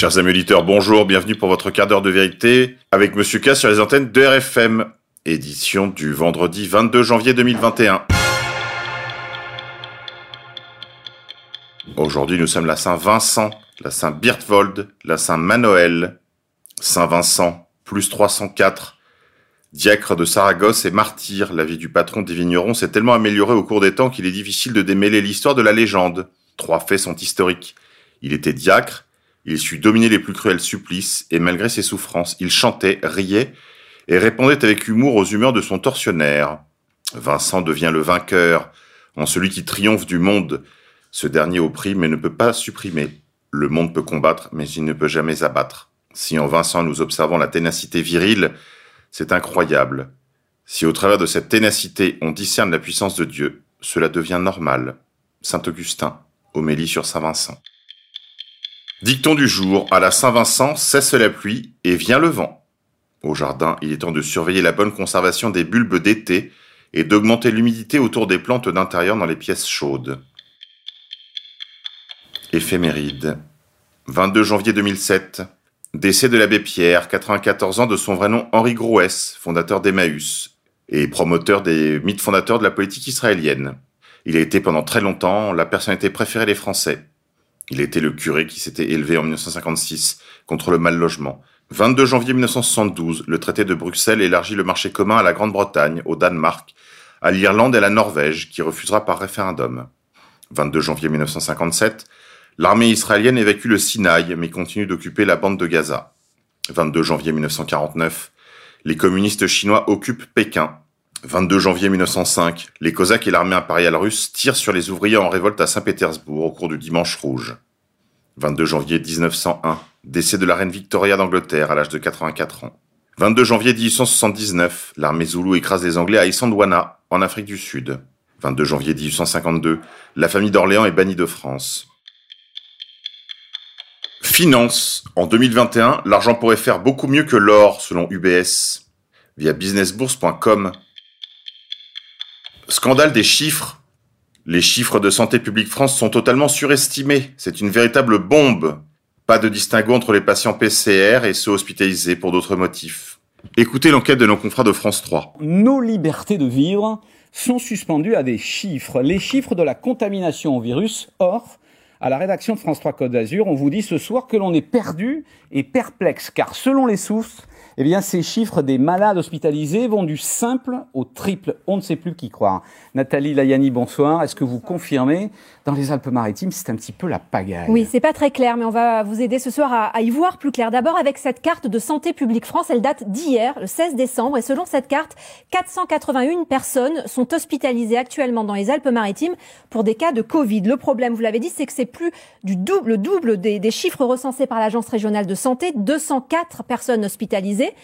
Chers amis auditeurs, bonjour, bienvenue pour votre quart d'heure de vérité avec Monsieur K sur les antennes de RFM, édition du vendredi 22 janvier 2021. Aujourd'hui, nous sommes la Saint-Vincent, la Saint-Birtwold, la Saint-Manoël, Saint-Vincent, plus 304, diacre de Saragosse et martyr. La vie du patron des vignerons s'est tellement améliorée au cours des temps qu'il est difficile de démêler l'histoire de la légende. Trois faits sont historiques. Il était diacre, il sut dominer les plus cruels supplices, et malgré ses souffrances, il chantait, riait, et répondait avec humour aux humeurs de son tortionnaire. Vincent devient le vainqueur, en celui qui triomphe du monde. Ce dernier opprime mais ne peut pas supprimer. Le monde peut combattre, mais il ne peut jamais abattre. Si en Vincent nous observons la ténacité virile, c'est incroyable. Si au travers de cette ténacité on discerne la puissance de Dieu, cela devient normal. Saint Augustin, homélie sur Saint Vincent. Dicton du jour, à la Saint-Vincent, cesse la pluie et vient le vent. Au jardin, il est temps de surveiller la bonne conservation des bulbes d'été et d'augmenter l'humidité autour des plantes d'intérieur dans les pièces chaudes. Éphéméride. 22 janvier 2007. Décès de l'abbé Pierre, 94 ans de son vrai nom Henri Grouès, fondateur d'Emmaüs et promoteur des mythes fondateurs de la politique israélienne. Il a été pendant très longtemps la personnalité préférée des Français. Il était le curé qui s'était élevé en 1956 contre le mal logement. 22 janvier 1972, le traité de Bruxelles élargit le marché commun à la Grande-Bretagne, au Danemark, à l'Irlande et à la Norvège, qui refusera par référendum. 22 janvier 1957, l'armée israélienne évacue le Sinaï, mais continue d'occuper la bande de Gaza. 22 janvier 1949, les communistes chinois occupent Pékin. 22 janvier 1905, les Cosaques et l'armée impériale russe tirent sur les ouvriers en révolte à Saint-Pétersbourg au cours du Dimanche Rouge. 22 janvier 1901, décès de la reine Victoria d'Angleterre à l'âge de 84 ans. 22 janvier 1879, l'armée zoulou écrase les Anglais à Isandwana, en Afrique du Sud. 22 janvier 1852, la famille d'Orléans est bannie de France. Finance. En 2021, l'argent pourrait faire beaucoup mieux que l'or, selon UBS. Via businessbourse.com, Scandale des chiffres. Les chiffres de Santé publique France sont totalement surestimés. C'est une véritable bombe. Pas de distinguo entre les patients PCR et ceux hospitalisés pour d'autres motifs. Écoutez l'enquête de nos confrères de France 3. Nos libertés de vivre sont suspendues à des chiffres. Les chiffres de la contamination au virus. Or, à la rédaction de France 3 Côte d'Azur, on vous dit ce soir que l'on est perdu et perplexe, car selon les sources, eh bien, ces chiffres des malades hospitalisés vont du simple au triple. On ne sait plus qui croire. Nathalie Layani, bonsoir. Est-ce que vous confirmez dans les Alpes-Maritimes, c'est un petit peu la pagaille Oui, c'est pas très clair, mais on va vous aider ce soir à, y voir plus clair. D'abord avec cette carte de Santé publique France, elle date d'hier, le 16 décembre, et selon cette carte, 481 personnes sont hospitalisées actuellement dans les Alpes-Maritimes pour des cas de Covid. Le problème, vous l'avez dit, c'est que c'est plus du double, le double des, des chiffres recensés par l'Agence régionale de santé, 204 personnes hospitalisées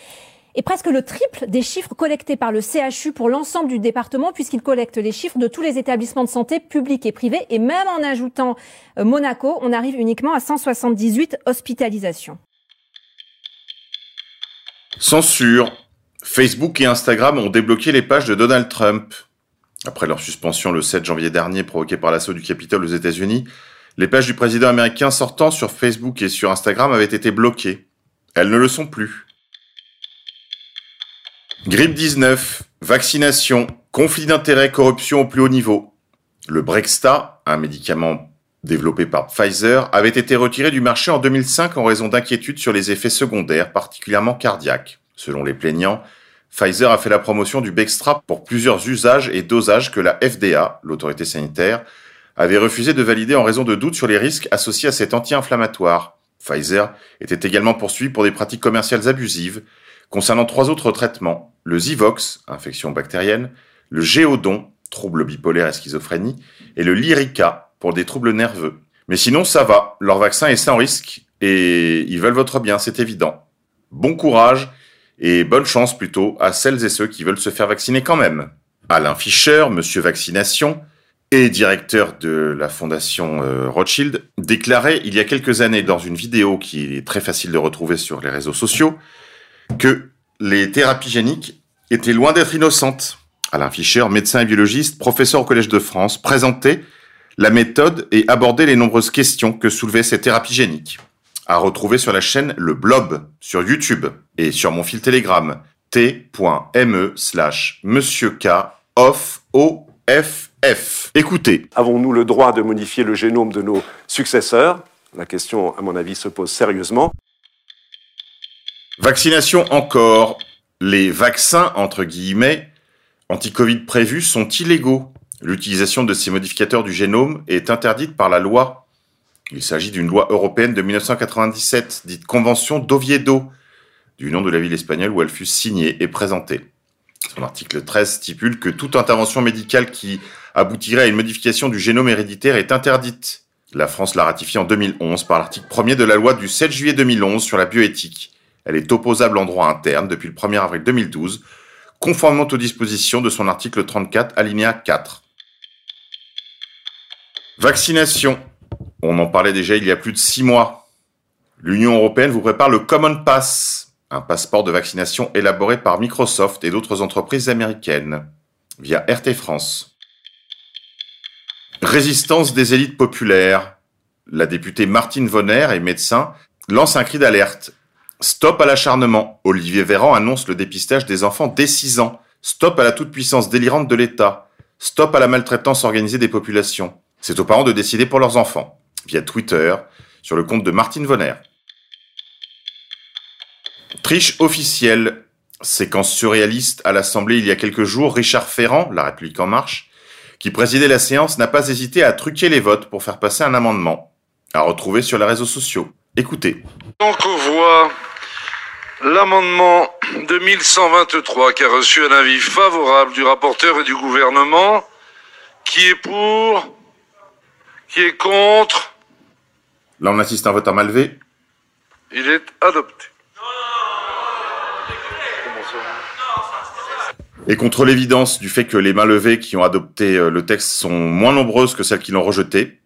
et presque le triple des chiffres collectés par le CHU pour l'ensemble du département, puisqu'il collecte les chiffres de tous les établissements de santé publics et privés. Et même en ajoutant euh, Monaco, on arrive uniquement à 178 hospitalisations. Censure. Facebook et Instagram ont débloqué les pages de Donald Trump. Après leur suspension le 7 janvier dernier provoquée par l'assaut du Capitole aux États-Unis, les pages du président américain sortant sur Facebook et sur Instagram avaient été bloquées. Elles ne le sont plus. Grippe 19, vaccination, conflit d'intérêts, corruption au plus haut niveau. Le Brexta, un médicament développé par Pfizer, avait été retiré du marché en 2005 en raison d'inquiétudes sur les effets secondaires, particulièrement cardiaques. Selon les plaignants, Pfizer a fait la promotion du Bextra pour plusieurs usages et dosages que la FDA, l'autorité sanitaire, avait refusé de valider en raison de doutes sur les risques associés à cet anti-inflammatoire. Pfizer était également poursuivi pour des pratiques commerciales abusives concernant trois autres traitements, le Zivox, infection bactérienne, le Géodon, trouble bipolaire et schizophrénie, et le Lyrica, pour des troubles nerveux. Mais sinon, ça va, leur vaccin est sans risque, et ils veulent votre bien, c'est évident. Bon courage, et bonne chance plutôt à celles et ceux qui veulent se faire vacciner quand même. Alain Fischer, monsieur vaccination, et directeur de la fondation euh, Rothschild, déclarait il y a quelques années dans une vidéo qui est très facile de retrouver sur les réseaux sociaux que les thérapies géniques étaient loin d'être innocentes. Alain Fischer, médecin et biologiste, professeur au Collège de France, présentait la méthode et abordait les nombreuses questions que soulevaient ces thérapies géniques. à retrouver sur la chaîne Le Blob sur YouTube et sur mon fil Telegram t.me slash monsieur K OFF. Écoutez. Avons-nous le droit de modifier le génome de nos successeurs? La question, à mon avis, se pose sérieusement. Vaccination encore. Les vaccins, entre guillemets, anti-Covid prévus sont illégaux. L'utilisation de ces modificateurs du génome est interdite par la loi. Il s'agit d'une loi européenne de 1997, dite Convention d'Oviedo, du nom de la ville espagnole où elle fut signée et présentée. Son article 13 stipule que toute intervention médicale qui aboutirait à une modification du génome héréditaire est interdite. La France l'a ratifié en 2011 par l'article 1er de la loi du 7 juillet 2011 sur la bioéthique. Elle est opposable en droit interne depuis le 1er avril 2012, conformément aux dispositions de son article 34, alinéa 4. Vaccination. On en parlait déjà il y a plus de six mois. L'Union européenne vous prépare le Common Pass, un passeport de vaccination élaboré par Microsoft et d'autres entreprises américaines, via RT France. Résistance des élites populaires. La députée Martine Vonner et médecin lance un cri d'alerte Stop à l'acharnement. Olivier Véran annonce le dépistage des enfants dès 6 ans. Stop à la toute-puissance délirante de l'État. Stop à la maltraitance organisée des populations. C'est aux parents de décider pour leurs enfants. Via Twitter, sur le compte de Martine Vonner. Triche officielle. Séquence surréaliste à l'Assemblée il y a quelques jours. Richard Ferrand, La République en marche, qui présidait la séance, n'a pas hésité à truquer les votes pour faire passer un amendement. À retrouver sur les réseaux sociaux. Écoutez. Donc on voit l'amendement 2123 qui a reçu un avis favorable du rapporteur et du gouvernement. Qui est pour Qui est contre Là, on assiste à un vote à main levée. Il est adopté. Et contre l'évidence du fait que les mains levées qui ont adopté euh, le texte sont moins nombreuses que celles qui l'ont rejeté,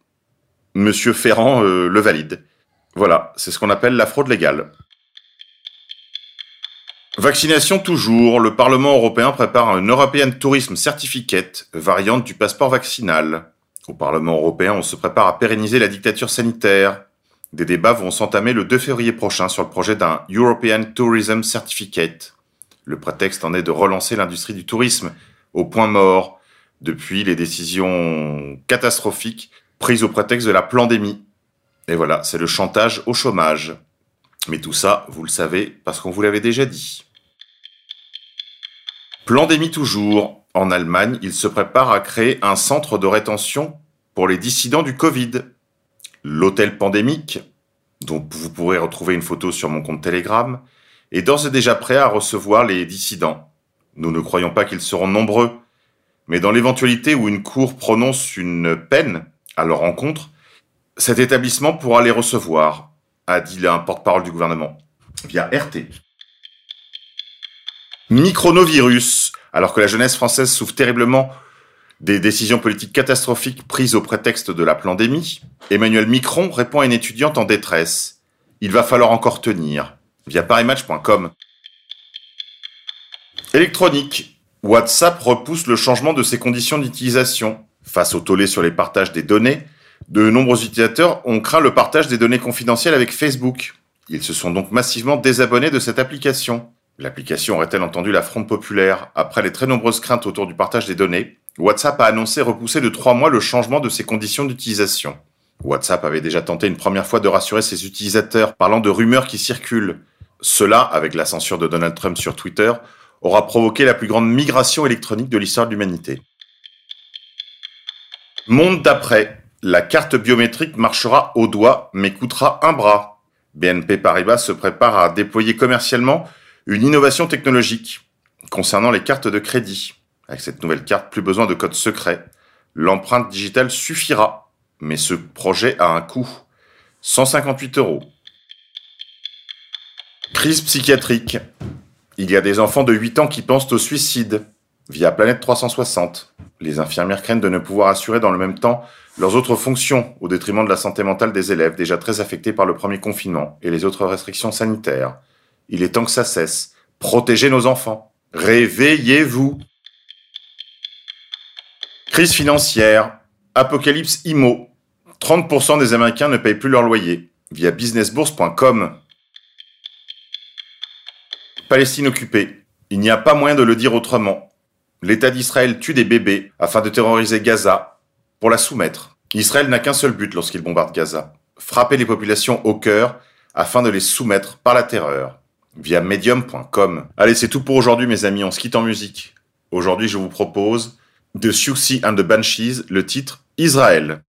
Monsieur Ferrand euh, le valide. Voilà, c'est ce qu'on appelle la fraude légale. Vaccination toujours, le Parlement européen prépare un European Tourism Certificate, variante du passeport vaccinal. Au Parlement européen, on se prépare à pérenniser la dictature sanitaire. Des débats vont s'entamer le 2 février prochain sur le projet d'un European Tourism Certificate. Le prétexte en est de relancer l'industrie du tourisme au point mort depuis les décisions catastrophiques prises au prétexte de la pandémie. Et voilà, c'est le chantage au chômage. Mais tout ça, vous le savez parce qu'on vous l'avait déjà dit. Pandémie toujours. En Allemagne, il se prépare à créer un centre de rétention pour les dissidents du Covid. L'hôtel pandémique, dont vous pourrez retrouver une photo sur mon compte Telegram, est d'ores et déjà prêt à recevoir les dissidents. Nous ne croyons pas qu'ils seront nombreux, mais dans l'éventualité où une cour prononce une peine à leur encontre, cet établissement pourra les recevoir, a dit un porte-parole du gouvernement, via RT. Micronovirus, alors que la jeunesse française souffre terriblement des décisions politiques catastrophiques prises au prétexte de la pandémie, Emmanuel Micron répond à une étudiante en détresse. Il va falloir encore tenir via parimatch.com. Électronique. WhatsApp repousse le changement de ses conditions d'utilisation. Face au tollé sur les partages des données, de nombreux utilisateurs ont craint le partage des données confidentielles avec Facebook. Ils se sont donc massivement désabonnés de cette application. L'application aurait-elle entendu la fronde populaire Après les très nombreuses craintes autour du partage des données, WhatsApp a annoncé repousser de trois mois le changement de ses conditions d'utilisation. WhatsApp avait déjà tenté une première fois de rassurer ses utilisateurs parlant de rumeurs qui circulent. Cela, avec la censure de Donald Trump sur Twitter, aura provoqué la plus grande migration électronique de l'histoire de l'humanité. Monde d'après. La carte biométrique marchera au doigt mais coûtera un bras. BNP Paribas se prépare à déployer commercialement une innovation technologique concernant les cartes de crédit. Avec cette nouvelle carte, plus besoin de code secret. L'empreinte digitale suffira. Mais ce projet a un coût. 158 euros. Crise psychiatrique. Il y a des enfants de 8 ans qui pensent au suicide via Planète 360. Les infirmières craignent de ne pouvoir assurer dans le même temps leurs autres fonctions au détriment de la santé mentale des élèves déjà très affectés par le premier confinement et les autres restrictions sanitaires. Il est temps que ça cesse. Protégez nos enfants. Réveillez-vous. Crise financière. Apocalypse IMO. 30% des Américains ne payent plus leur loyer. via businessbourse.com. Palestine occupée. Il n'y a pas moyen de le dire autrement. L'État d'Israël tue des bébés afin de terroriser Gaza pour la soumettre. Israël n'a qu'un seul but lorsqu'il bombarde Gaza. Frapper les populations au cœur afin de les soumettre par la terreur via medium.com. Allez, c'est tout pour aujourd'hui mes amis, on se quitte en musique. Aujourd'hui, je vous propose de Siouxsie and the Banshees, le titre Israël.